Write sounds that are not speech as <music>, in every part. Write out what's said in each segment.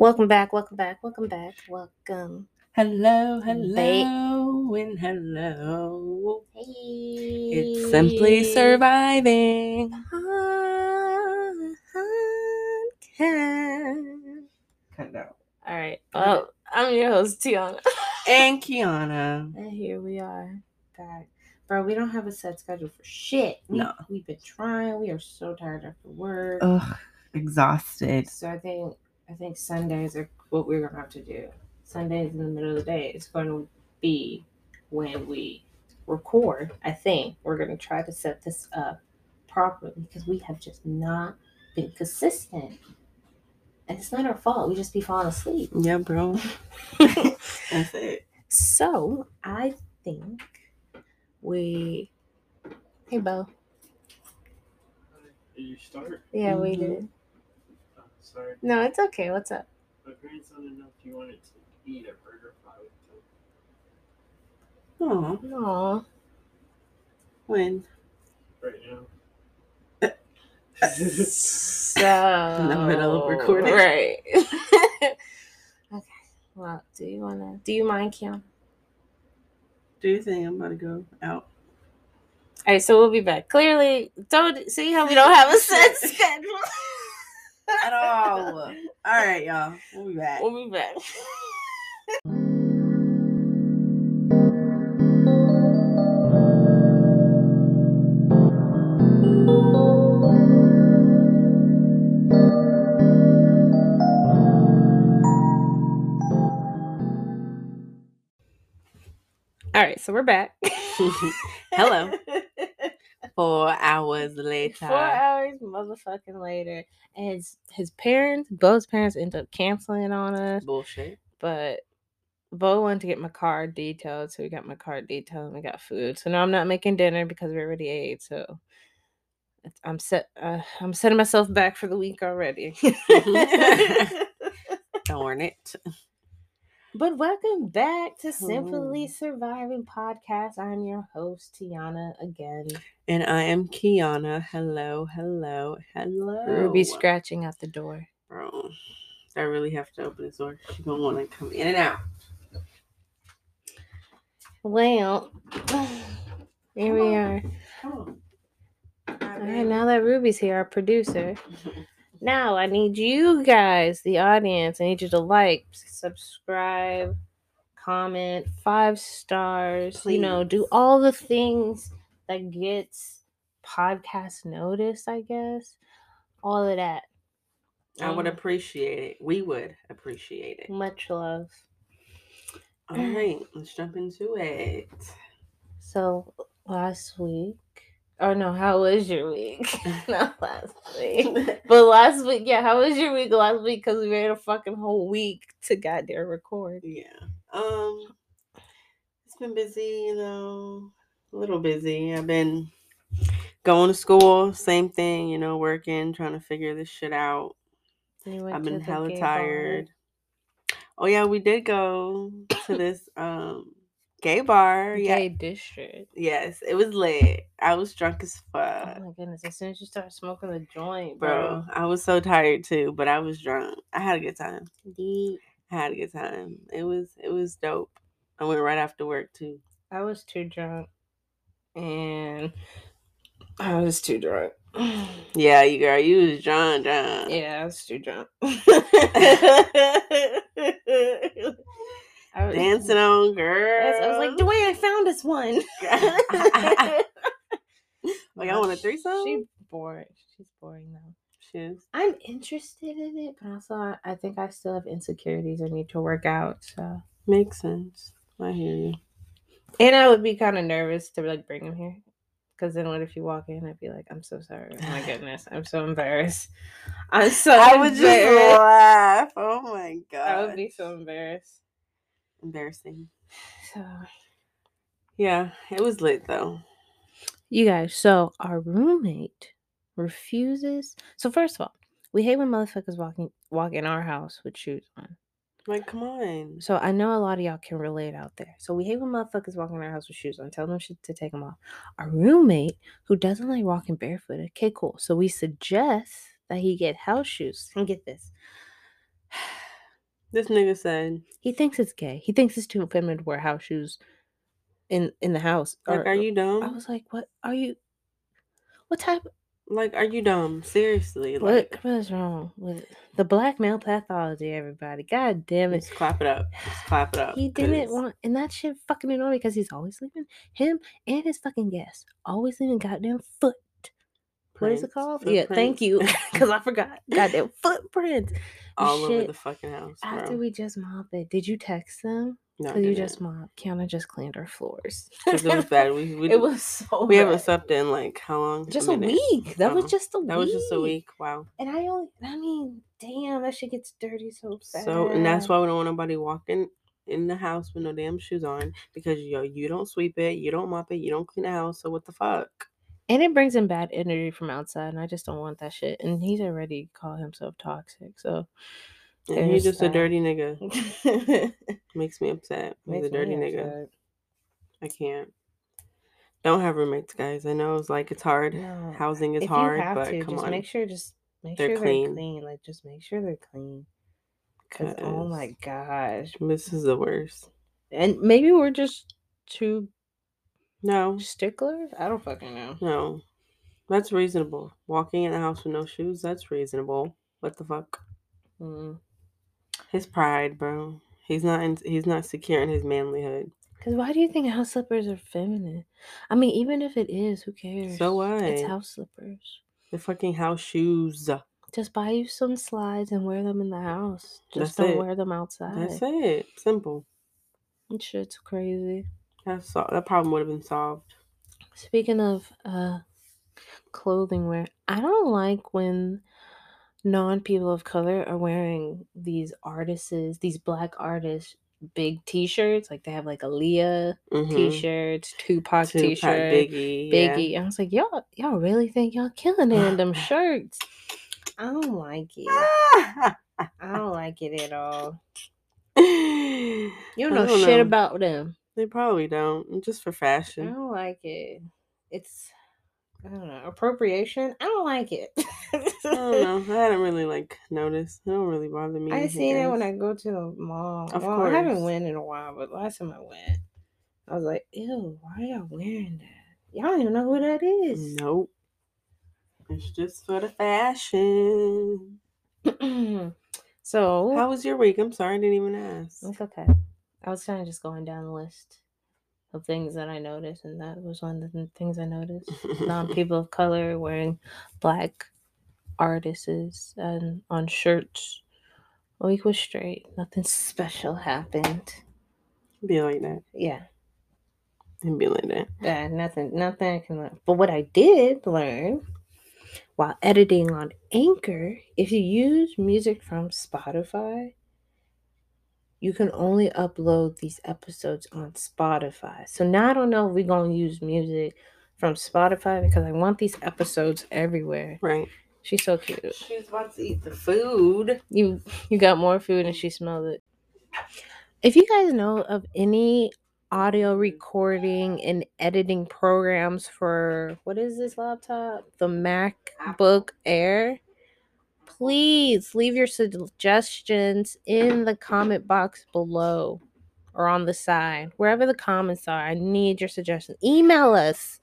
Welcome back, welcome back, welcome back, welcome. Hello, Ba- hello, and hello. Hey. It's simply surviving. Ah, Podcast. Cut it out. All right. Well, oh, I'm your host, Tiana. And <laughs> Kiana. And here we are back. Bro, we don't have a set schedule for shit. We, No. We've been trying. We are so tired after work. Ugh, exhausted. So I think I think Sundays are what we're gonna have to do. Sundays in the middle of the day is going to be when we record. I think we're gonna try to set this up properly because we have just not been consistent. And it's not our fault. We just be falling asleep. Yeah, bro. <laughs> That's it. so I think we Hey Bo. Did you start? Yeah, we did. Sorry. No, it's okay. What's up? My grandson didn't know if you wanted to eat a burger fry with him Aw. when? right now. <laughs> So In the middle of recording. Right. <laughs> okay. Well, do you wanna do you mind, Kim? Do you think I'm about to go out? Alright, so we'll be back. Clearly, don't see how we don't have a set <laughs> schedule. At all. All right, y'all. We'll be back. We'll be back. All right, so we're back. <laughs> Hello. <laughs> Four hours later. Four hours, motherfucking later, and his his parents, Bo's parents, end up canceling on us. Bullshit. But Bo wanted to get my car detailed, so we got my car detailed and we got food. So now I'm not making dinner because we already ate. So I'm set. Uh, I'm setting myself back for the week already. <laughs> <laughs> Darn it. But welcome back to Simply Surviving Podcast. I'm your host Tiana again. And I am Kiana. Hello, hello, hello. Ruby scratching at the door. Bro, I really have to open this door. She gonna want to come in and out. Well, <sighs> here we are. Come on. All right, now that Ruby's here, our producer. <laughs> Now I need you guys, the audience, I need you to like, subscribe, comment, five stars, you know, do all the things that gets podcast notice, I guess. All of that. I would Um, appreciate it. We would appreciate it. much love. All right, let's jump into it. So last week, or no, how was your week? <laughs> Not last week. <laughs> But last week, yeah, how was your week last week? Because we waited a fucking whole week to goddamn record. yeah. Um, it's been busy, you know, a little busy. I've been going to school, same thing, you know, working, trying to figure this shit out. I've been hella tired. Oh yeah, we did go to this um gay bar. Yeah. Gay district. Yes, it was lit. I was drunk as oh fuck. Oh my goodness! As soon as you start smoking the joint, Bro, bro. I was so tired too, but I was drunk. I had a good time. The I had a good time. It was it was dope. I went right after work too. I was too drunk, and I was too drunk. <sighs> Yeah, you girl, you was drunk, drunk. Yeah, I was too drunk. <laughs> <laughs> <laughs> I was Dancing on girl. Yes, I was like, Dwayne, I found this one. <laughs> <laughs> like I want a threesome. She's boring. She's boring though. She's I'm interested in it, but also I, I think I still have insecurities I need to work out. So, makes sense. I hear you. and I would be kind of nervous to like bring him here, because then what if you walk in? I'd be like, I'm so sorry. Oh my <laughs> goodness, I'm so embarrassed. I'm so. I would just laugh. Oh my god. I would be so embarrassed. Embarrassing. So, Yeah, it was lit though. you guys. So our roommate refuses. So first of all, we hate when motherfuckers walking walk in our house with shoes on. Like, come on. So I know a lot of y'all can relate out there. So we hate when motherfuckers walk in our house with shoes on. Tell them to take them off. Our roommate who doesn't like walking barefooted. Okay, cool. So we suggest that he get house shoes. And get this. <sighs> This nigga said, He thinks it's gay. He thinks it's too feminine to wear house shoes in in the house. like, Or- are uh, you dumb? I was like, what are you? What type? like, are you dumb? Seriously. Like, what is wrong with the black male pathology? Everybody, god damn it! just clap it up. Just clap it up. He didn't 'cause want, and that shit fucking annoyed me because he's always leaving him and his fucking guests always leaving goddamn foot. What is it called? Yeah, thank you, <laughs> <laughs> because I forgot. Goddamn <laughs> footprints all over the fucking house, bro. after we just mopped it. Did you text them? no, Because you just mopped. Kiana just cleaned our floors. it was bad. We, we, it was so. we haven't slept in like how long? Just a, minute. week. Uh-huh. That was just a week. That was just a week. Wow. And I only, I mean, damn, that shit gets dirty so fast. So, and that's why we don't want nobody walking in the house with no damn shoes on because yo, you don't sweep it, you don't mop it, you don't clean the house. So what the fuck? And it brings in bad energy from outside, and I just don't want that shit. And he's already called himself toxic, so And he's just a dirty nigga. <laughs> makes me upset. He's a dirty nigga. upset. I can't. Don't have roommates, guys. I know it's like it's hard. No, Housing is if hard, you have but to, come just on. make sure, just make They're sure clean. they're clean. Like, just make sure they're clean. Cause oh my gosh, This is the worst. and maybe we're just too No, sticklers. I don't fucking know. no. That's reasonable. Walking in the house with no shoes, that's reasonable. What the fuck? Mm. His pride, bro. He's not in, he's not secure in his manlyhood. Cause why do you think house slippers are feminine? I mean, even if it is, who cares? So what? It's house slippers. The fucking house shoes. Just buy you some slides and wear them in the house. Just That's don't it. wear them outside. That's it. Simple. That shit's crazy. That's sol- that problem would have been solved. Speaking of uh clothing wear, I don't like when non people of color are wearing these artists, these black artists big t-shirts. Like they have like Aaliyah Mhm. t-shirts, Tupac, Tupac, t-shirt, Biggie, yeah. Biggie. I was like, y'all, y'all really think y'all killing it in them <laughs> shirts? I don't like it. <laughs> I don't like it at all. <laughs> You don't know shit know. about them. They probably don't. Mm, just for fashion. I don't like it. It's I don't know appropriation. I don't like it. I don't <laughs> know. I hadn't really like noticed. It don't really bother me. I seen it when. I go to the mall. Of well, I haven't went in a while, but last time I went, I was like, "Ew, why are y'all wearing that? Y'all don't even know who that is." Nope. It's just for the fashion. <clears throat> so How was your week? I'm sorry, I didn't even ask. it's okay. I was kind of just going down the list of things that I noticed, and that was one of the things I noticed. non <laughs> people of color wearing black artists and on shirts. A week was straight. Nothing special happened. be like that. Yeah, It'd be like that. uh, nothing. Nothing I can learn. But what I did learn while editing on Anchor, if you use music from Spotify, you can only upload these episodes on Spotify. So now I don't know if we're gonna use music from Spotify because I want these episodes everywhere. Right. She's so cute. She's about to eat the food. You you got more food and she smelled it. If you guys know of any audio recording and editing programs for what is this laptop? The MacBook Air. Please leave your suggestions in the comment box below or on the side, wherever the comments are. I need your suggestions. Email us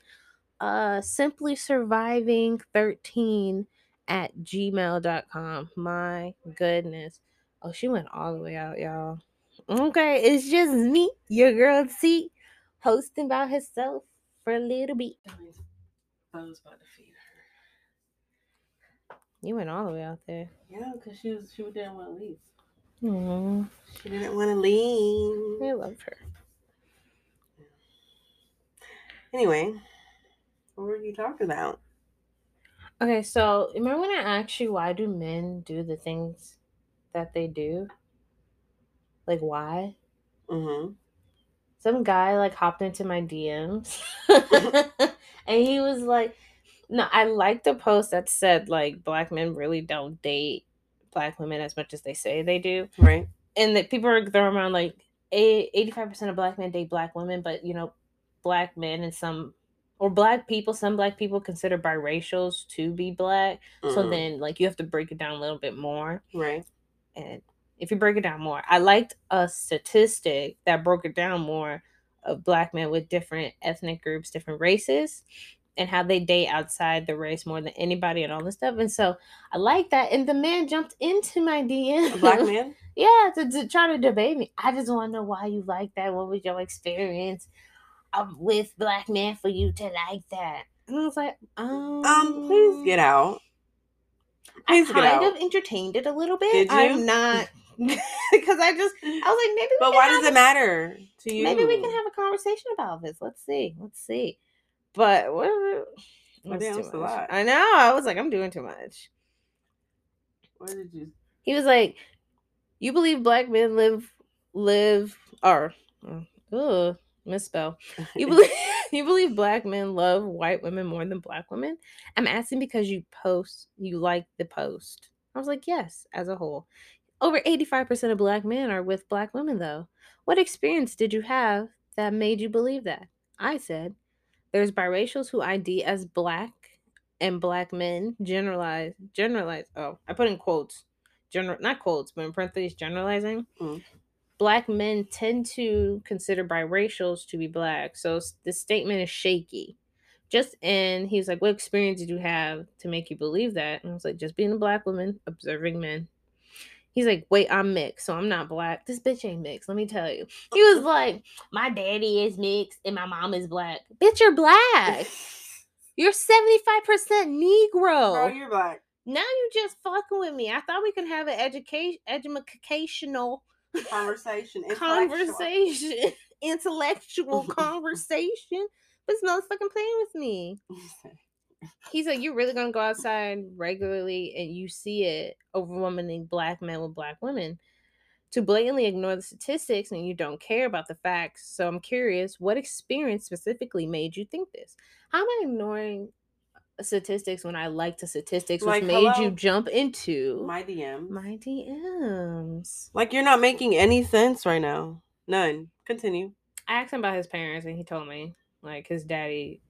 uh simply surviving 13 at gmail.com. My goodness. Oh, she went all the way out, y'all. Okay, it's just me, your girl C, hosting by herself for a little bit. You went all the way out there. Yeah, because she was she didn't want to leave. Aww, She didn't want to leave. I love her. Anyway, what were you talking about? Okay, so remember when I asked you why do men do the things that they do? Like why? Mm-hmm. some guy like hopped into my DMs <laughs> <laughs> and he was like, No, I liked the post that said like black men really don't date black women as much as they say they do. Right. And that people are throwing around like eighty five percent of black men date black women, but you know, black men and some or black people, some black people consider biracials to be black. So Mhm. then like you have to break it down a little bit more Right. and if you break it down more. I liked a statistic that broke it down more of black men with different ethnic groups, different races, and how they date outside the race more than anybody and all this stuff. And so I like that. And the man jumped into my DM. A black <laughs> man? yeah, to, to try to debate me. I just want to know why you like that. What was your experience um, with black men for you to like that? And I was like, um, Um, please get out. I Please get kind out. of entertained it a little bit. Did you? I'm not <laughs> <laughs> because I just I was like maybe. We But why does a- it matter to you? Maybe we can have a conversation about this. Let's see. Let's see. But what? Damn, too a much. lot. I know. I was like, I'm doing too much. What did you? He was like, "You believe black men live live or misspell? You <laughs> believe <laughs> you believe black men love white women more than black women?" I'm asking because you post you like the post. I was like, "Yes, as a whole." Over 85% of black men are with black women though. What experience did you have that made you believe that? I said, there's biracials who ID as black and black men generalize generalize oh i put in quotes general not quotes but in parentheses generalizing. Mm. black men tend to consider biracials to be black so the statement is shaky. Just and he was like what experience did you have to make you believe that? And i was like just being a black woman observing men he's like wait i'm mixed so i'm not black this bitch ain't mixed let me tell you he was like my daddy is mixed and my mom is black bitch you're black <laughs> you're 75% Negro. Bro, you're black. now you just fucking with me. I thought we could have an education educational <laughs> Conversation. intellectual. <laughs> conversation, intellectual conversation. But this motherfucking playing with me. He's like, You're really gonna go outside regularly and you see it overwhelming black men with black women. To blatantly ignore the statistics and you don't care about the facts. So I'm curious, what experience specifically made you think this? How am I ignoring uh, statistics when I like the statistics, which Like, made you jump into My DM. my DMs? Like you're not making any sense right now. None. Continue. I asked him about his parents and he told me like his daddy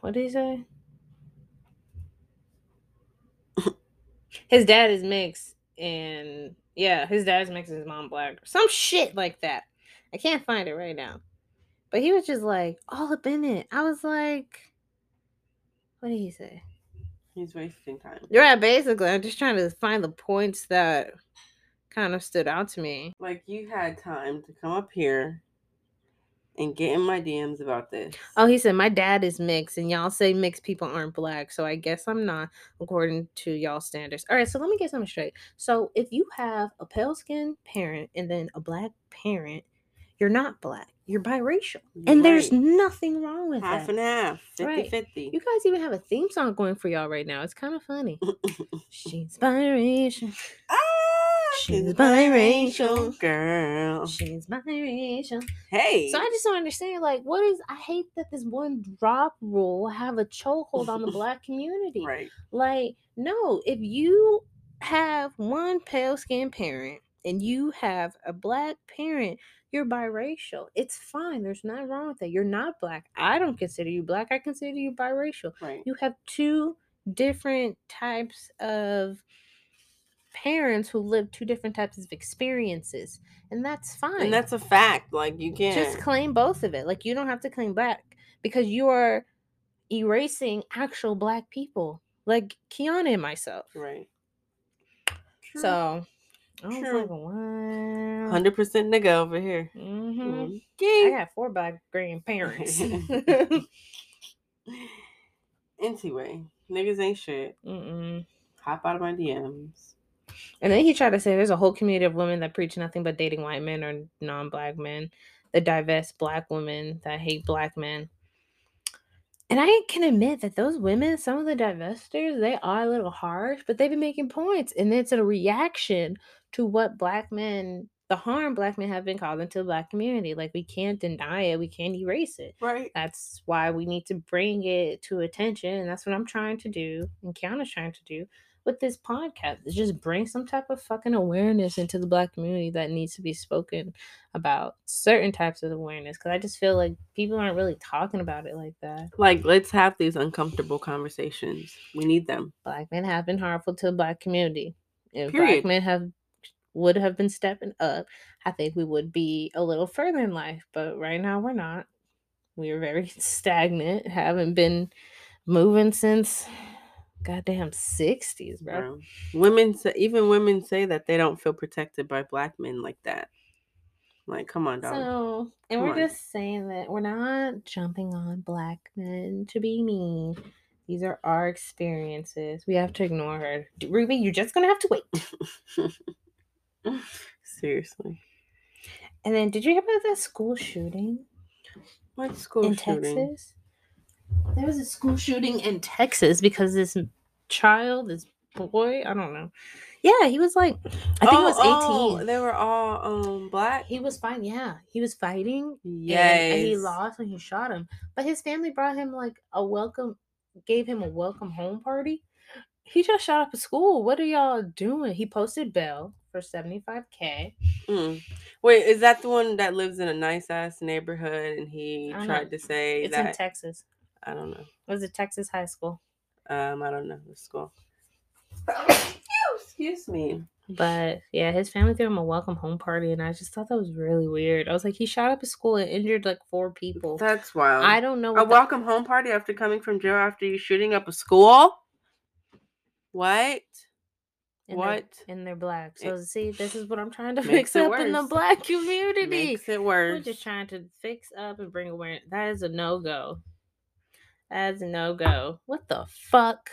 what did he say? his dad is mixed and yeah, his dad's mixed and his mom black. Some shit like that. I can't find it right now. But he was just like all up in it. I was like what did he say? He's wasting time. Yeah, basically I'm just trying to find the points that kind of stood out to me. Like you had time to come up here and get in my DMs about this. Oh, he said my dad is mixed, and y'all say mixed people aren't black, so I guess I'm not according to y'all standards. All right, so let me get something straight. So if you have a pale skinned parent and then a black parent, you're not black. You're biracial, and there's nothing wrong with half that. Half and half, 50 Right. 50. You guys even have a theme song going for y'all right now. It's kind of funny. <laughs> She's biracial. ah, She's biracial girl. She's biracial. Hey. So I just don't understand, like, what is? I hate that this one drop rule have a chokehold on the <laughs> black community. right. Like, no, if you have one pale skinned parent and you have a black parent, you're biracial. It's fine. There's nothing wrong with that. You're not black. I don't consider you black. I consider you biracial. Right. You have two different types of parents who live two different types of experiences, and that's fine. And that's a fact. Like you can't. just claim both of it. Like you don't have to claim black because you are erasing actual black people, like Kiana and myself. right. So True. wow. Hundred percent nigga over here. hmm I got four black grandparents. <laughs> <laughs> Anyway, niggas ain't shit. Mm-mm. Hop out of my DMs. And then he tried to say there's a whole community of women that preach nothing but dating white men or non-black men, that divest black women that hate black men. And I can admit that those women, some of the divestors, they are a little harsh, but they've been making points, and it's a reaction to what black men, the harm black men have been causing to the black community. Like we can't deny it, we can't erase it. Right. That's why we need to bring it to attention. And that's what I'm trying to do. And Kiana's trying to do with this podcast. Is just bring some type of fucking awareness into the black community that needs to be spoken about. Certain types of awareness. Cause I just feel like people aren't really talking about it like that. Like, let's have these uncomfortable conversations. We need them. Black men have been harmful to the black community. if Period. black men have would have been stepping up, I think we would be a little further in life. But right now we're not. We are very <laughs> stagnant. Haven't been moving since goddamn sixties, bro. Bro. Women say, even women say that they don't feel protected by black men like that. Like, come on, dog. So, and Come we're on. just saying that we're not jumping on black men to be mean. These are our experiences. We have to ignore her. Ruby, you're just gonna have to wait. <laughs> Seriously. And then, did you hear about that school shooting What school in shooting? Texas? There was a school shooting in Texas because this child, this boy, I don't know. Yeah, he was like, I think it was 18. oh, they were all um black. he was fine. Yeah, he was fighting Yes. And he lost and he shot him. But his family brought him like a welcome, gave him a welcome home party. He just shot up a school. What are y'all doing? He posted bail for 75K. Mm. Wait, is that the one that lives in a nice ass neighborhood and he don't tried to say It's in Texas. I don't know. Was it Texas high school. Um, I don't know the school. Excuse me. But yeah, his family threw him a welcome home party. And I just thought that was really weird. I was like, he shot up a school and injured like four people. That's wild. I don't know a what the- welcome home party after coming from jail after you shooting up a school? What? and they're- what? And they're black. It- So see, this is what I'm trying to fix it up in the black community. Makes it worse. We're just trying to fix up and bring awareness. That is a no go. That is no go. What the fuck?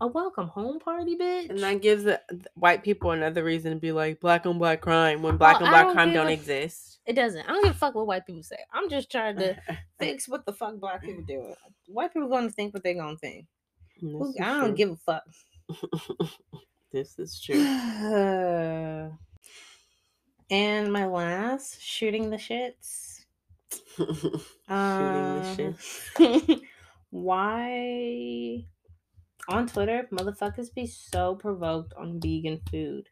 A welcome home party, bitch. And that gives the, white people another reason to be like black on black crime when black Well, on black don't crime don't a- exist. it doesn't. I don't give a fuck what white people say. I'm just trying to <laughs> fix what the fuck black people doing. White people gonna think what they gonna think. This I don't true. give a fuck. <laughs> this is true. <sighs> and my last shooting the shits. <laughs> Shooting Uh, the shit. Why on Twitter motherfuckers be so provoked on vegan food?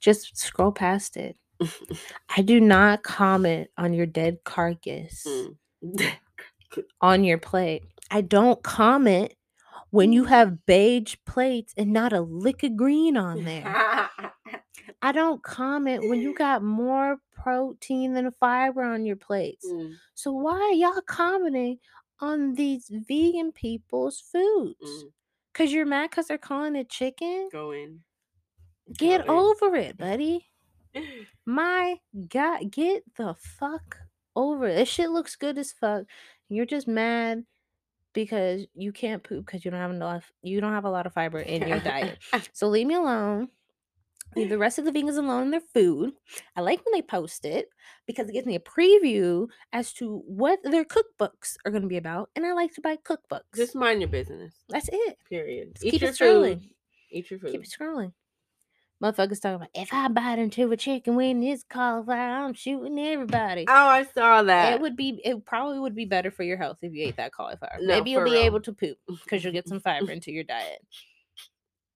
Just scroll past it. <laughs> I do not comment on your dead carcass Mm. <laughs> on your plate. I don't comment when you have beige plates and not a lick of green on there. <laughs> I don't comment when you got more protein than fiber on your plates. Mm, So why are y'all commenting on these vegan people's foods? mm. Cause you're mad because they're calling it chicken? Go in. Get go in. over it, buddy. <laughs> My God, get the fuck over it. This shit looks good as fuck. You're just mad because you can't poop because you don't have enough. You don't have a lot of fiber in your diet. <laughs> So leave me alone. Leave the rest of the vegans alone in their food. I like when they post it because it gives me a preview as to what their cookbooks are going to be about, and I like to buy cookbooks. Just mind your business. That's it. Period. Just Eat keep your it scrolling. food. Eat your food. Keep it scrolling. Motherfuckers talking about if I bite into a chicken wing this cauliflower, I'm shooting everybody. Oh, I saw that. It would be. It probably would be better for your health if you ate that cauliflower. No, Maybe you'll be real. able to poop because you'll get some fiber <laughs> into your diet.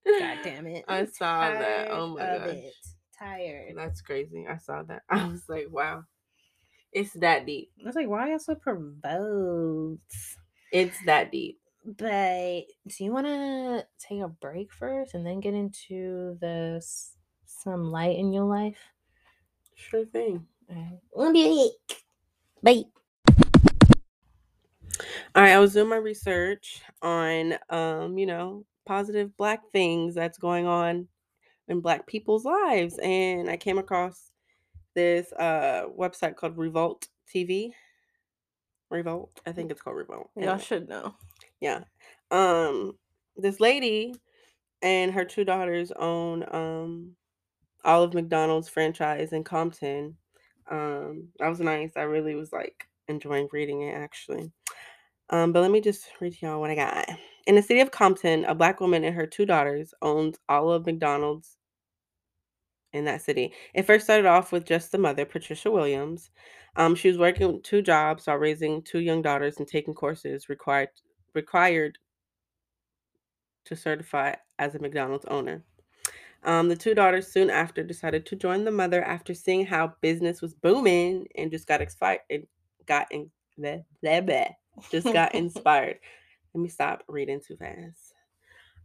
God damn it! I <laughs> saw that. Oh my it. Tired. That's crazy. I saw that. <laughs> I was like, wow. It's that deep. I was like, why are you so provoked? It's that deep. But do you want to take a break first and then get into the some light in your life? Sure thing. Be back. Bye. All right, I was doing my research on um, you know, positive black things that's going on in black people's lives and I came across this uh website called Revolt TV. Revolt. I think it's called Revolt. Y'all should know. Yeah. Um this lady and her two daughters own um Olive McDonald's franchise in Compton. Um that was nice. I really was like enjoying reading it actually. Um but let me just read to y'all what I got. In the city of Compton, a black woman and her two daughters owns of McDonald's in that city. It first started off with just the mother, Patricia Williams. Um, she was working two jobs while raising two young daughters and taking courses required required to certify as a McDonald's owner. Um, the two daughters soon after decided to join the mother after seeing how business was booming and just got excited. It got in blah, blah, just got <laughs> inspired. Let me stop reading too fast.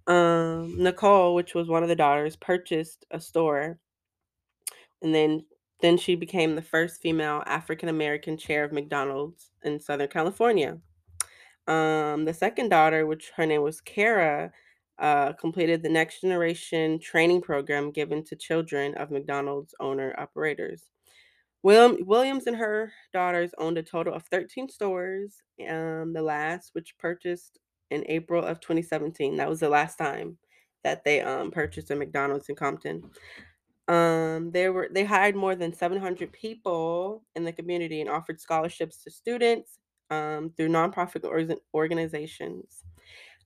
Um, Nicole, which was one of the daughters, purchased a store, and then then she became the first female African American chair of McDonald's in Southern California. Um, the second daughter, which her name was Kara, uh, completed the next generation training program given to children of McDonald's owner operators. William, Williams and her daughters owned a total of 13 stores. Um, the last, which purchased in April of 2017, that was the last time that they um, purchased a McDonald's in Compton. Um, they were they hired more than 700 people in the community and offered scholarships to students um, through nonprofit org- organizations.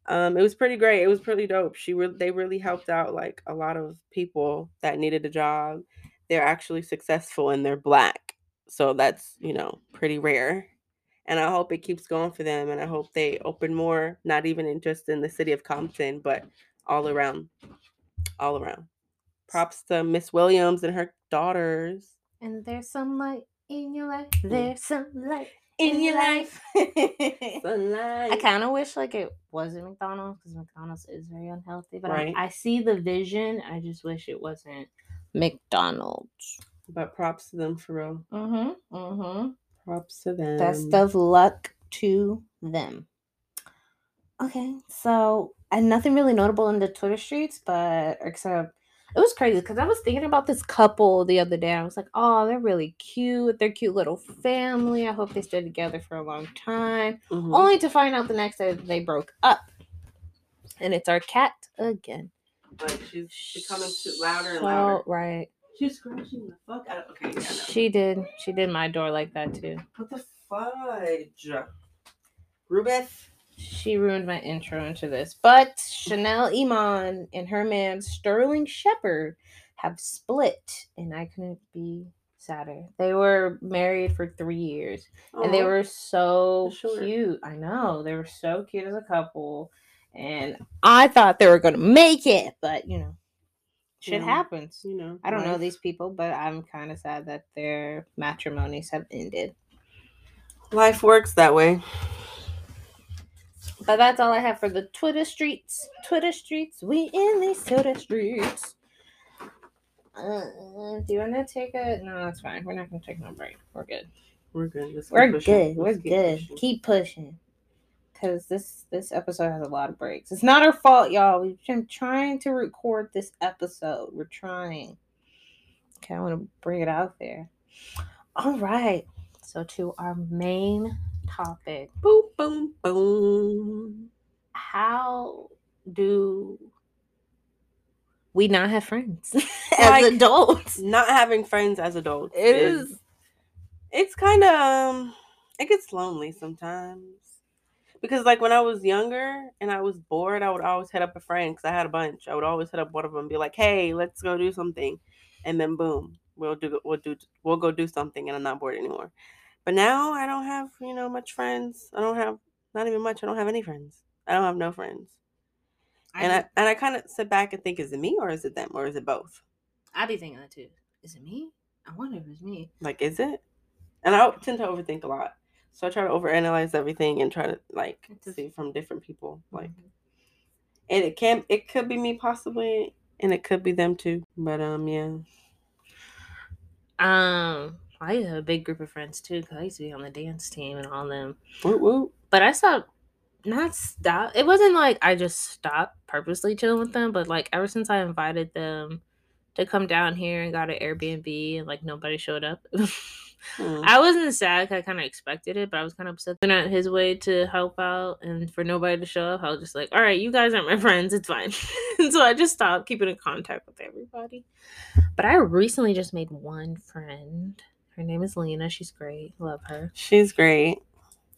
Um, it was pretty great. It was pretty dope. She re- they really helped out like a lot of people that needed a job. They're actually successful and they're black, so that's you know pretty rare. And I hope it keeps going for them. And I hope they open more, not even in just in the city of Compton, but all around, all around. Props to Miss Williams and her daughters. And there's some light in your life. Mm. There's some light In your life. <laughs> I kind of wish like it wasn't McDonald's because McDonald's is very unhealthy. But Right. I, I see the vision. I just wish it wasn't McDonald's. But props to them for real. Mm-hmm. Mm-hmm. Props to them. Best of luck to them. Okay, so and nothing really notable in the Twitter streets, but except it was crazy because I was thinking about this couple the other day. I was like, oh, they're really cute. They're cute little family. I hope they stay together for a long time. Mhm. Only to find out the next day they broke up. And it's our cat again. Like she's becoming too louder and louder. Right. She's scratching the fuck out of. Okay, yeah, no. She did. She did my door like that too. What the fudge? Rubeth. She ruined my intro into this. But Chanel Iman and her man Sterling Shepard have split, and I couldn't be sadder. They were married for three years, and they were so Sure. cute. I know they were so cute as a couple, and I thought they were gonna make it, but you know, shit Yeah. happens. You know. I don't know these people, but I'm kind of sad that their matrimonies have ended. Life works that way. But that's all I have for the Twitter streets. Twitter streets, we in these Twitter streets. Uh, do you want to take a? No, that's fine. We're not gonna take no break. We're good. We're good. Let's We're pushing. good. We're Let's keep good. pushing. Keep pushing. Cause this this episode has a lot of breaks. It's not our fault, y'all. We've been trying to record this episode. We're trying. Okay, I want to bring it out there. All right. So to our main topic. Boom, boom, boom. how do we not have friends <laughs> as Like- adults? Not having friends as adults It is. is It's kind of um. It gets lonely sometimes. Because like when I was younger and I was bored, I would always hit up a friend because I had a bunch. I would always hit up one of them and be like, "Hey, let's go do something," and then boom, we'll do we'll do we'll go do something, and I'm not bored anymore. But now I don't have you know much friends. I don't have not even much. I don't have any friends. I don't have no friends. and I and I kind of sit back and think, is it me or is it them or is it both? I be thinking that too. Is it me? I wonder if it's me. Like, is it? And I tend to overthink a lot, so I try to overanalyze everything and try to like a- see from different people. Like, Mhm. and it can it could be me possibly, and it could be them too. But um, yeah. um, I used to have a big group of friends too. Cause I used to be on the dance team and all them. Whoop, whoop. But I stopped. Not stop. It wasn't like I just stopped purposely chilling with them, but like ever since I invited them to come down here and got an Airbnb and like nobody showed up. <laughs> Hmm. I wasn't sad. I kind of expected it, but I was kind of upset. They're not his way to help out, and for nobody to show up, I was just like, "All right, you guys aren't my <laughs> friends. It's fine." and <laughs> so I just stopped keeping in contact with everybody. But I recently just made one friend. Her name is Lena. She's great. Love her. She's great.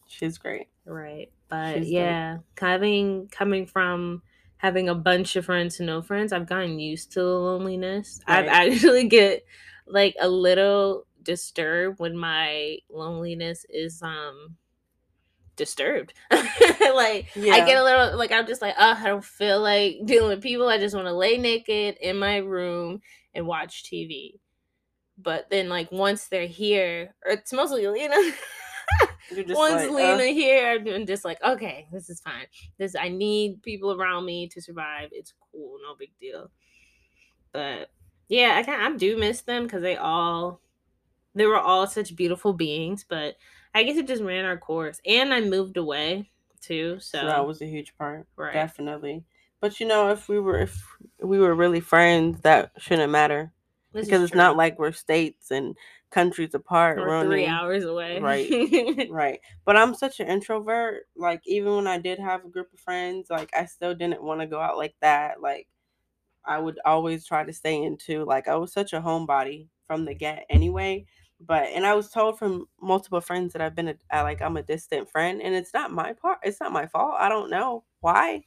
She's great. Right. But She's yeah, having coming from having a bunch of friends to no friends, I've gotten used to the loneliness. I've actually <laughs> get like a little disturbed when my loneliness is um disturbed. <laughs> like I get a little like I'm just like, oh, I don't feel like <laughs> dealing with people. I just want to lay naked in my room and watch TV. But then like once they're here, or it's mostly Lena. <laughs> Once like, uh, Lena here, I'm just like, okay, this is fine. This I need people around me to survive. It's cool, no big deal. But yeah, I kind I do miss them because they all they were all such beautiful beings. But I guess it just ran our course, and I moved away too. So, so that was a huge part. right, Definitely. But you know, if we were if we were really friends, that shouldn't matter This because it's not like we're states and countries apart. we're running. three hours away. Right. <laughs> Right. But I'm such an introvert. Like even when I did have a group of friends, like I still didn't want to go out like that. Like I would always try to stay into like I was such a homebody from the get anyway. But and I was told from multiple friends that I've been a, I, like I'm a distant friend and it's not my part. It's not my fault. I don't know why.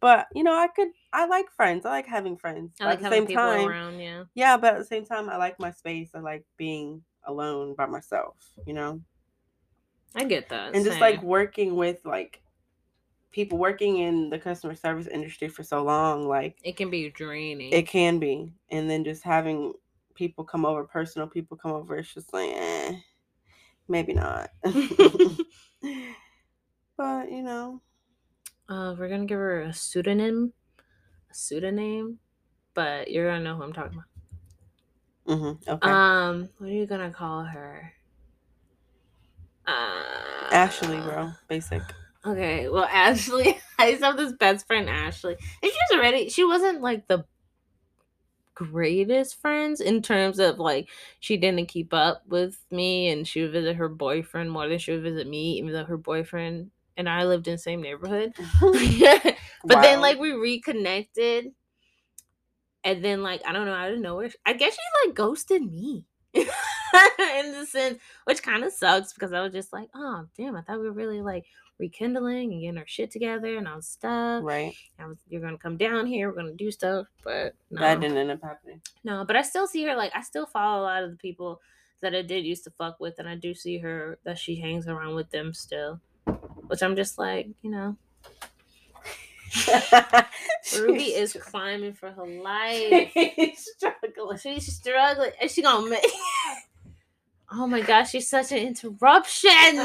But you know, I could I like friends. I like having friends. I like at the having same people time, around. Yeah, yeah, but at the same time I like my space. I like being alone by myself, you know? I get that. and just like working with like people working in the customer service industry for so long like it can be draining. it can be and then just having people come over personal people come over it's just like eh, maybe not <laughs> but you know Uh, we're gonna give her a pseudonym, a pseudonym, but you're gonna know who I'm talking about. hmm okay Um, what are you gonna call her? Uh, ashley bro basic Okay, well, <laughs> Ashley, I used to have this best friend, Ashley, and she was already. She wasn't like the greatest friends in terms of like she didn't keep up with me, and she would visit her boyfriend more than she would visit me, even though her boyfriend and I lived in the same neighborhood. <laughs> <laughs> but then like we reconnected and then like i don't know out of nowhere i guess she like ghosted me <laughs> in the sense which kind of sucks because i was just like oh damn i thought we were really like rekindling and getting our shit together and all stuff right I was, you're gonna come down here we're gonna do stuff but no that didn't end up happening no but i still see her like i still follow a lot of the people that i did used to fuck with and i do see her that she hangs around with them still which i'm just like you know <laughs> Ruby is climbing for her life. She's struggling She's struggling. And she gonna make <laughs> Oh my gosh, she's such an interruption. <laughs>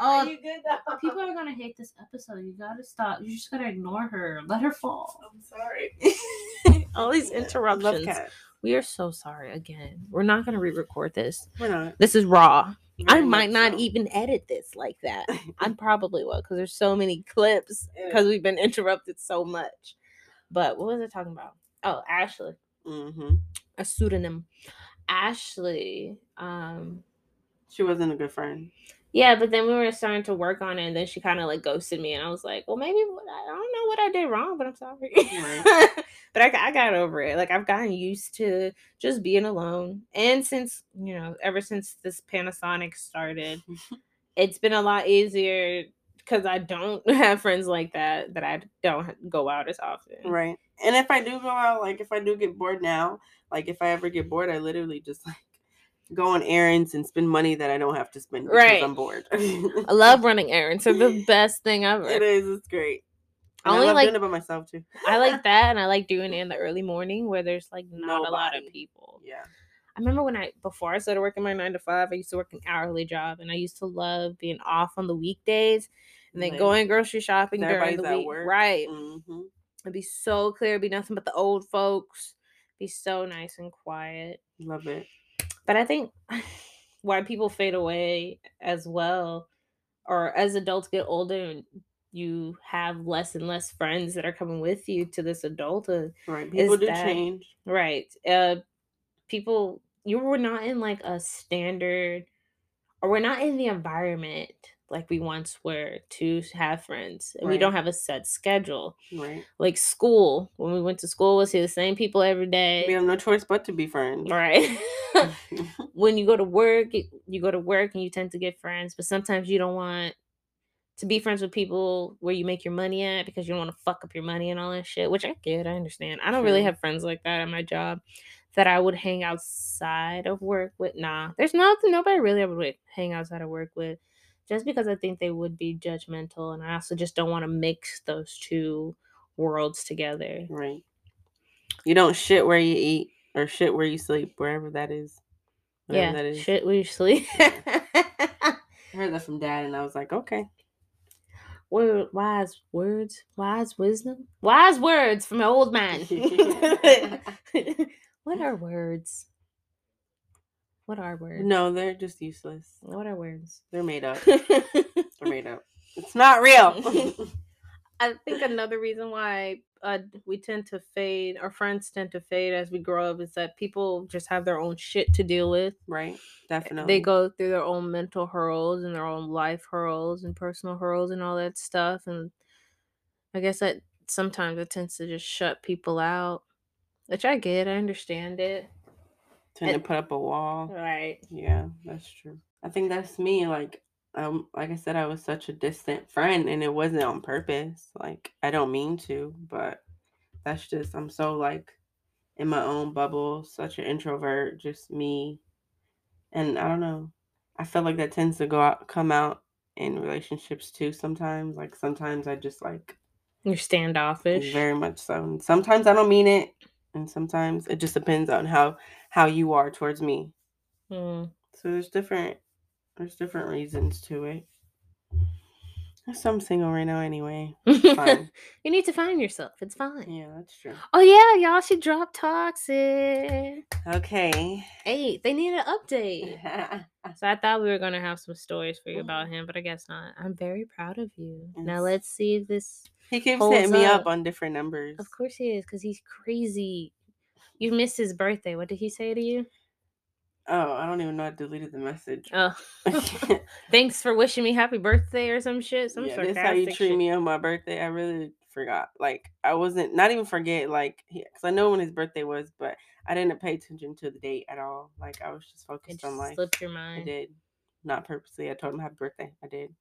Are Oh you good though? <laughs> people are gonna hate this episode. You gotta stop. You just gotta ignore her. Let her fall. I'm sorry. <laughs> All these I love interruptions. We are so sorry again. We're not gonna re-record this. We're not. This is raw. I might not so. even edit this like that. <laughs> I probably will because there's so many clips because we've been interrupted so much. But what was I talking about? Oh, Ashley. Mm-hmm. a pseudonym. Ashley. Um She wasn't a good friend. Yeah, but then we were starting to work on it and then she kind of like ghosted me and I was like, well maybe what- I don't know what I did wrong, but I'm sorry. <laughs> but I, I got over it. Like I've gotten used to just being alone. And since, you know, ever since this Panasonic started, <laughs> it's been a lot easier because I don't <laughs> have friends like that that I don't go out as often. Right. And if I do go out, like if I do get bored now, like if I ever get bored, I literally just like go on errands and spend money that I don't have to spend because Right. I'm bored. I <laughs> love running errands. They're the <laughs> best thing ever. it is. It's great. And Only I love like doing it by myself too. I like <laughs> that, and I like doing it in the early morning where there's like not a lot of people. Yeah. I remember when I before I started working my nine to five, I used to work an hourly job, and I used to love being off on the weekdays and then Like, going grocery shopping during the week. work. Right, hmm it'd be so clear, it'd be nothing but the old folks. Be so nice and quiet. Love it. But I think <laughs> why people fade away as well, or as adults get older and you have less and less friends that are coming with you to this adulthood. Right. People do that- change. Right. Uh people you were not in like a standard or we're not in the environment like we once were to have friends. And we don't have a set schedule. Right. Like school, when we went to school, we'll see the same people every day. We have no choice but to be friends. Right. <laughs> <laughs> when you go to work, you- you go to work and you tend to get friends, but sometimes you don't want to be friends with people where you make your money at because you don't want to fuck up your money and all that shit, which I get, I understand. I don't really have friends like that at my job that I would hang outside of work with. Nah, there's nothing, nobody really I would hang outside of work with just because I think they would be judgmental. And I also just don't want to mix those two worlds together. Right. You don't shit where you eat or shit where you sleep, wherever that is. Whatever yeah, that is. shit, we sleep. <laughs> I heard that from dad, and I was like, okay. Word, wise words, wise wisdom, wise words from an old man. <laughs> <laughs> what are words? What are words? No, they're just useless. What are words? They're made up. They're made up. <laughs> It's not real. <laughs> <laughs> I think another reason why uh, we tend to fade, our friends tend to fade as we grow up, is that people just have their own shit to deal with. right? Definitely. They go through their own mental hurdles and their own life hurdles and personal hurdles and all that stuff. And I guess that sometimes it tends to just shut people out, which I get. I understand it. Tend to and- put up a wall. Right. Yeah, that's true. I think that's me. Like, um, like I said, I was such a distant friend, and it wasn't on purpose. Like, I don't mean to, but that's just I'm so like in my own bubble, such an introvert, just me, and I don't know. I feel like that tends to go out, come out in relationships too. Sometimes, like sometimes I just like You're standoffish. very much so. And sometimes I don't mean it, and sometimes it just depends on how how you are towards me. Mm. So there's different there's different reasons to it. So I'm single right now anyway. <laughs> Fine. you need to find yourself. It's fine. yeah, that's true. Oh yeah, y'all should drop toxic. Okay. Hey, they need an update. <laughs> So I thought we were gonna have some stories for you about him, but I guess not. I'm very proud of you. Now let's see if this. He keeps hitting me up up. on different numbers. Of course he is, because he's crazy. You missed his birthday. What did he say to you? Oh, I don't even know I deleted the message. Oh, <laughs> thanks for wishing me happy birthday or some shit. Some yeah, this how you treat shit. me on my birthday. I really forgot. Like I wasn't not even forget. Like because I know when his birthday was, but I didn't pay attention to the date at all. Like I was just It focused just on life. slipped your mind. I did, not purposely. I told him happy birthday. I did.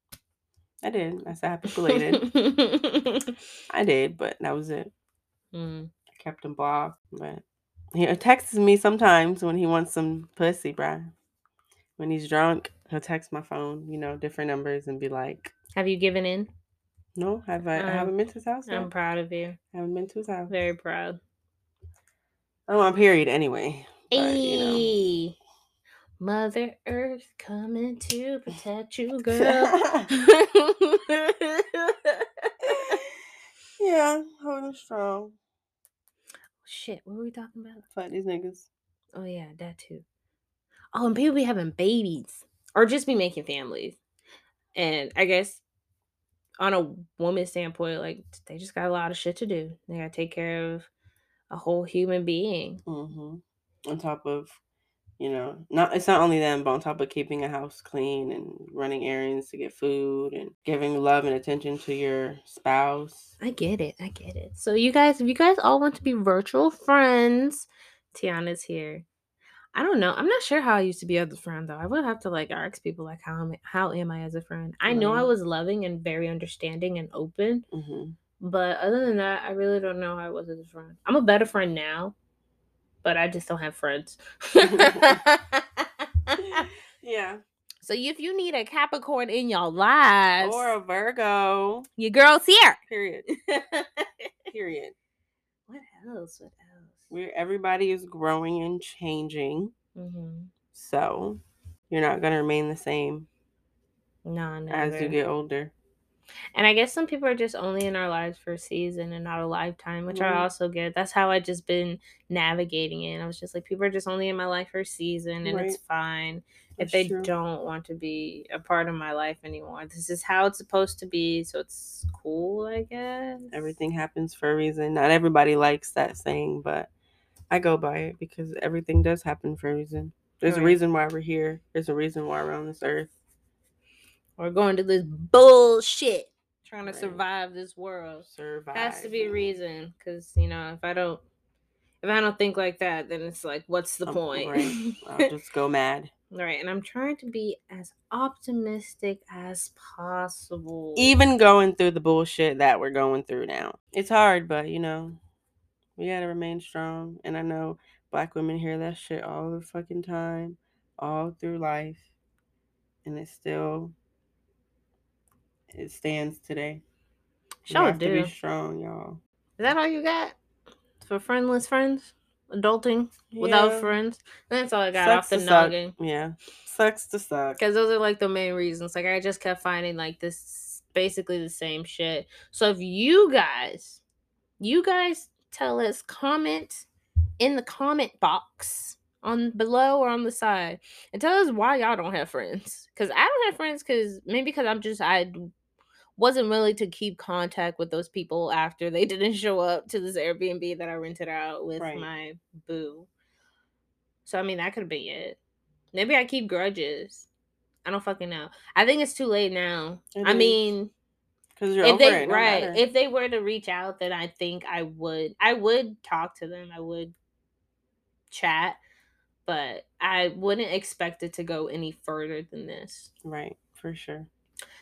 I did. I said happy belated. <laughs> I did, but that was it. Mm. I kept him blocked. But he texts me sometimes when he wants some pussy, bruh. When he's drunk, he'll text my phone, you know, different numbers and be like, Have you given in? "No, have I? I Um, haven't been to his house. I'm proud of you. I haven't been to his house. Very proud. I'm on period anyway. But, you know. Mother Earth coming to protect you, <laughs> girl. <laughs> yeah, holding strong. Shit, what were we talking about? Fuck these niggas. Oh yeah, that too. Oh, and people be having babies or just be making families. And I guess on a woman's standpoint, like they just got a lot of shit to do. They gotta take care of a whole human being. hmm On top of, you know, not it's not only them, but on top of keeping a house clean and running errands to get food and giving love and attention to your spouse. I get it. I get it. So you guys, if you guys all want to be virtual friends, Tiana's here. I don't know. I'm not sure how I used to be as a friend though. I would have to like ask people like how am I, how am I as a friend? I know I was loving and very understanding and open, hmm but other than that, I really don't know how I was as a friend. I'm a better friend now, but I just don't have friends. <laughs> <laughs> Yeah. so if you need a Capricorn in your lives, Or a Virgo. your girl's here. Period. <laughs> Period. what else? What else? Where everybody is growing and changing. Mm-hmm. So you're not gonna remain the same No, never. as you get older. And I guess some people are just only in our lives for a season and not a lifetime, which Right. I also get. That's how I just been navigating it. I was just like, people are just only in my life for a season, and it's Right. fine if they true. don't want to be a part of my life anymore. This is how it's supposed to be, so it's cool, I guess. Everything happens for a reason. Not everybody likes that saying, but I go by it because everything does happen for a reason. There's a reason why we're here. There's a reason why we're on this earth. We're going to this bullshit trying to Right. survive this world. Survive. Has to be a reason, because you know, if I don't, if I don't think like that, then it's like, what's the Um, point? right. I'll <laughs> just go mad. Right, and I'm trying to be as optimistic as possible. Even going through the bullshit that we're going through now. It's hard, but you know, we gotta remain strong. And I know black women hear that shit all the fucking time, all through life. And it still it stands today. Sure have to do. be strong, y'all. Is that all you got for friendless friends? adulting without friends. That's all I got Sucks off the to suck. Yeah. Sucks to suck. Because those are like the main reasons. Like I just kept finding like this basically the same shit. So if you guys, you guys tell us, comment in the comment box on below or on the side and tell us why y'all don't have friends. Because I don't have friends because maybe because I'm just I wasn't willing to keep contact with those people after they <laughs> didn't show up to this Airbnb that I rented out with Right. my boo. So I mean that could be it. Maybe I keep grudges. I don't fucking know. I think it's too late now. It I is. mean, Because you're if over they it. right, matter. if they were to reach out, then I think I would. I would talk to them. I would chat, but I wouldn't expect it to go any further than this. right. For sure.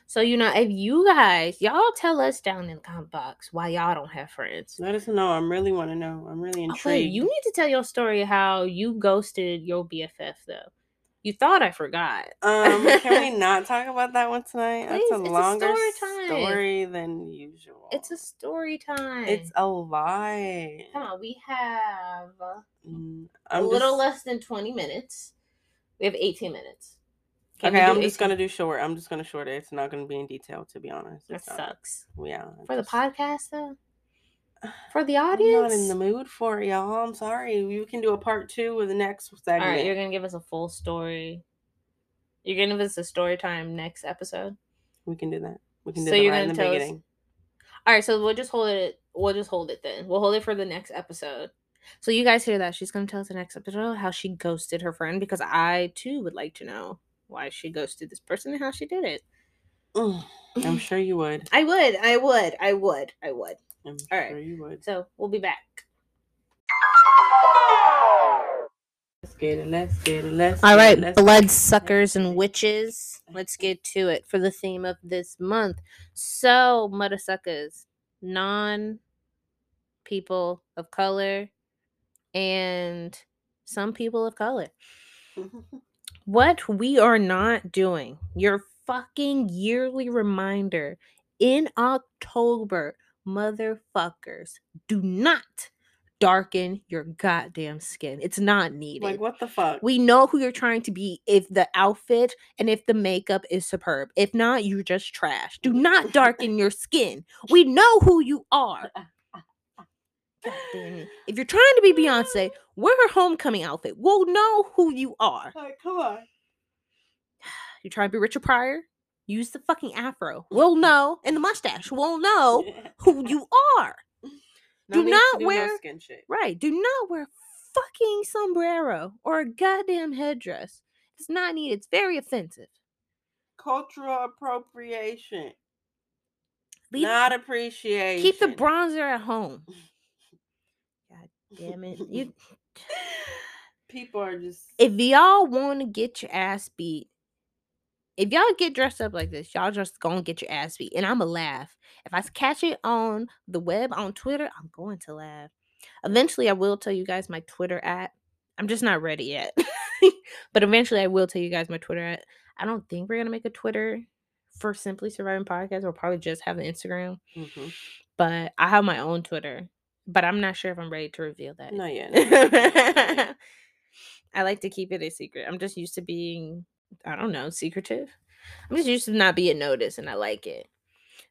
So you know, if you guys, y'all tell us down in the comment box why y'all don't have friends. Let us know. I'm really want to know. I'm really Oh, intrigued. wait, you need to tell your story how you ghosted your BFF though. You thought I forgot. Um, can we <laughs> not talk about that one tonight? Please, That's a it's a longer story time. story than usual. It's a story time. It's a lie. Come on, we have Mm, a I'm little just- less than 20 minutes. We have 18 minutes. Can Okay, I'm just gonna do short. I'm just gonna short it. It's not gonna be in detail, to be honest. That sucks. Yeah. For the podcast, though? <sighs> For the I'm audience? not in the mood for it, y'all. I'm sorry. You can do a part two with the next All segment. right, you're going to give us a full story. You're going to give us a story time next episode. we can do that. We can do So that you're right in gonna the tell us- beginning. All right, so we'll just hold it. We'll just hold it then. We'll hold it for the next episode. So you guys hear that? She's going to tell us the next episode how she ghosted her friend because I too would like to know why she goes ghosted this person and how she did it. Mm, I'm sure you would. I would. I would. I would. I would. I'm All right. sure you would. So we'll be back. Let's get it. Let's get it. Let's All get right, it, let's blood suckers and witches. Let's get to it for the theme of this month. So, mother suckers, non people of color, and some people of color. <laughs> What we are not doing, your fucking yearly reminder in October, motherfuckers, do not darken your goddamn skin. It's not needed. Like what the fuck? We know who you're trying to be if the outfit and if the makeup is superb. If not, you're just trash. Do not darken your skin. We know who you are. <laughs> God damn it. If you're trying to be Beyonce, wear her homecoming outfit. We'll know who you are. Like, come on. <sighs> You're trying to be Richard Pryor? Use the fucking afro. We'll <laughs> know. And the mustache. We'll know who <laughs> you are. No Do not do no wear- skin shit. Right. Do not wear a fucking sombrero or a goddamn headdress. It's not needed. It's very offensive. Cultural appropriation, Leave, not appreciation. keep the bronzer at home. <laughs> Damn it. <laughs> You People are just. if y'all want to get your ass beat, if y'all get dressed up like this, y'all just gonna get your ass beat. And I'ma laugh. If I catch it on the web on Twitter, I'm going to laugh. Eventually I will tell you guys my Twitter at. I'm just not ready yet. <laughs> but eventually I will tell you guys my Twitter at. I don't think we're gonna make a Twitter for Simply Surviving Podcast. We'll probably just have an Instagram. Mhm. But I have my own Twitter. But I'm not sure if I'm ready to reveal that. Not yet. <laughs> I like to keep it a secret. I'm just used to being, I don't know, secretive. I'm just used to not being noticed and I like it.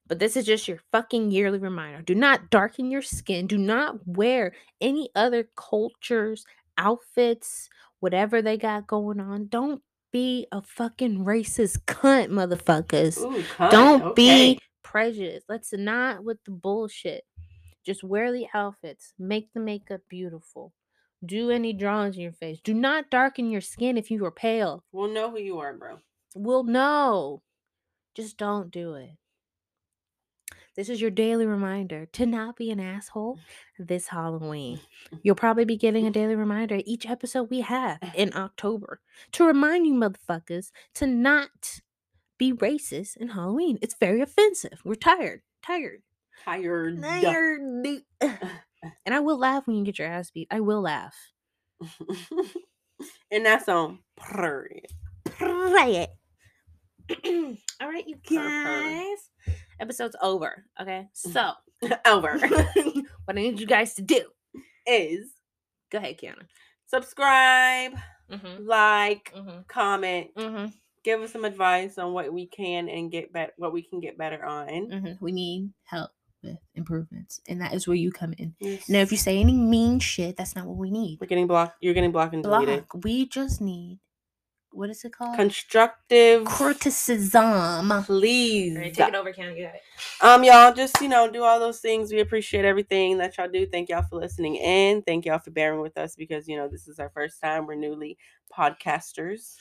But this is just your fucking yearly reminder. Do not darken your skin. Do not wear any other cultures, outfits, whatever they got going on. Don't be a fucking racist cunt, motherfuckers. Ooh, cunt, Don't okay. be prejudiced. Let's not with the bullshit. Just wear the outfits. Make the makeup beautiful. Do any drawings in your face. Do not darken your skin if you are pale. We'll know who you are, bro. We'll know. Just don't do it. This is your daily reminder to not be an asshole this Halloween. You'll probably be getting a daily reminder each episode we have in October to remind you motherfuckers to not be racist in Halloween. It's very offensive. We're tired. Tired. Tired. Tired. <laughs> <laughs> And I will laugh when you get your ass beat. I will laugh. <laughs> and that's on period. It. <clears throat> All right, you guys. Episode's over. Okay. So Over what I need you guys to do is Go ahead, Kiana. Subscribe, Mm-hmm. like, Mm-hmm. comment, Mm-hmm. give us some advice on what we can and get better what we can get better on. Mm-hmm. We need help with improvements, and that is where you come in. Yes. Now, if you say any mean shit, that's not what we need. we're getting blocked, you're getting blocked and deleted. Block. We just need what is it called? Constructive Criticism. please. All right, take it over, Kiana. You got it. Um, y'all just you know do all those things. We appreciate everything that y'all do. Thank y'all for listening in. Thank y'all for bearing with us because you know this is our first time. We're newly podcasters.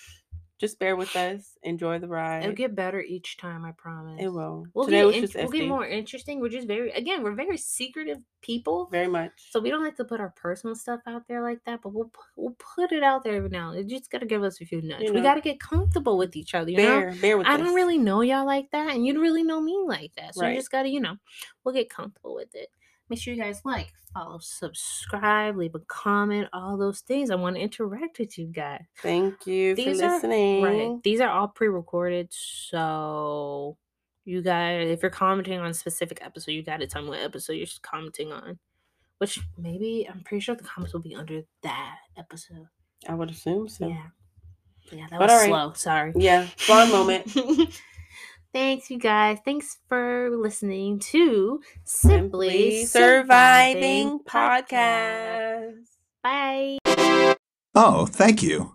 Just bear with us. Enjoy the ride. It'll get better each time. I promise. it will. We'll Today get, was in- just we'll get more interesting. We're just very again, we're very secretive people. Very much. So we don't like to put our personal stuff out there like that, but we'll we'll put it out there every now. You just gotta give us a few nudges. You we gotta get comfortable with each other. You know, bear, bear with I us. don't really know y'all like that, and you don't really know me like that. So Right. you just gotta, you know, we'll get comfortable with it. Make sure you guys like, follow, subscribe, leave a comment, all those things. I want to interact with you guys. Thank you These for are- listening. Right. These are all pre-recorded, so you guys, if you're commenting on a specific episode, you got to tell me what episode you're commenting on. Which maybe I'm pretty sure the comments will be under that episode. I would assume so. Yeah. Yeah, that But was alright. slow. Sorry. Yeah. Fun moment. <laughs> Thanks, you guys. Thanks for listening to Simply, Simply Surviving Podcast. Bye. Oh, thank you.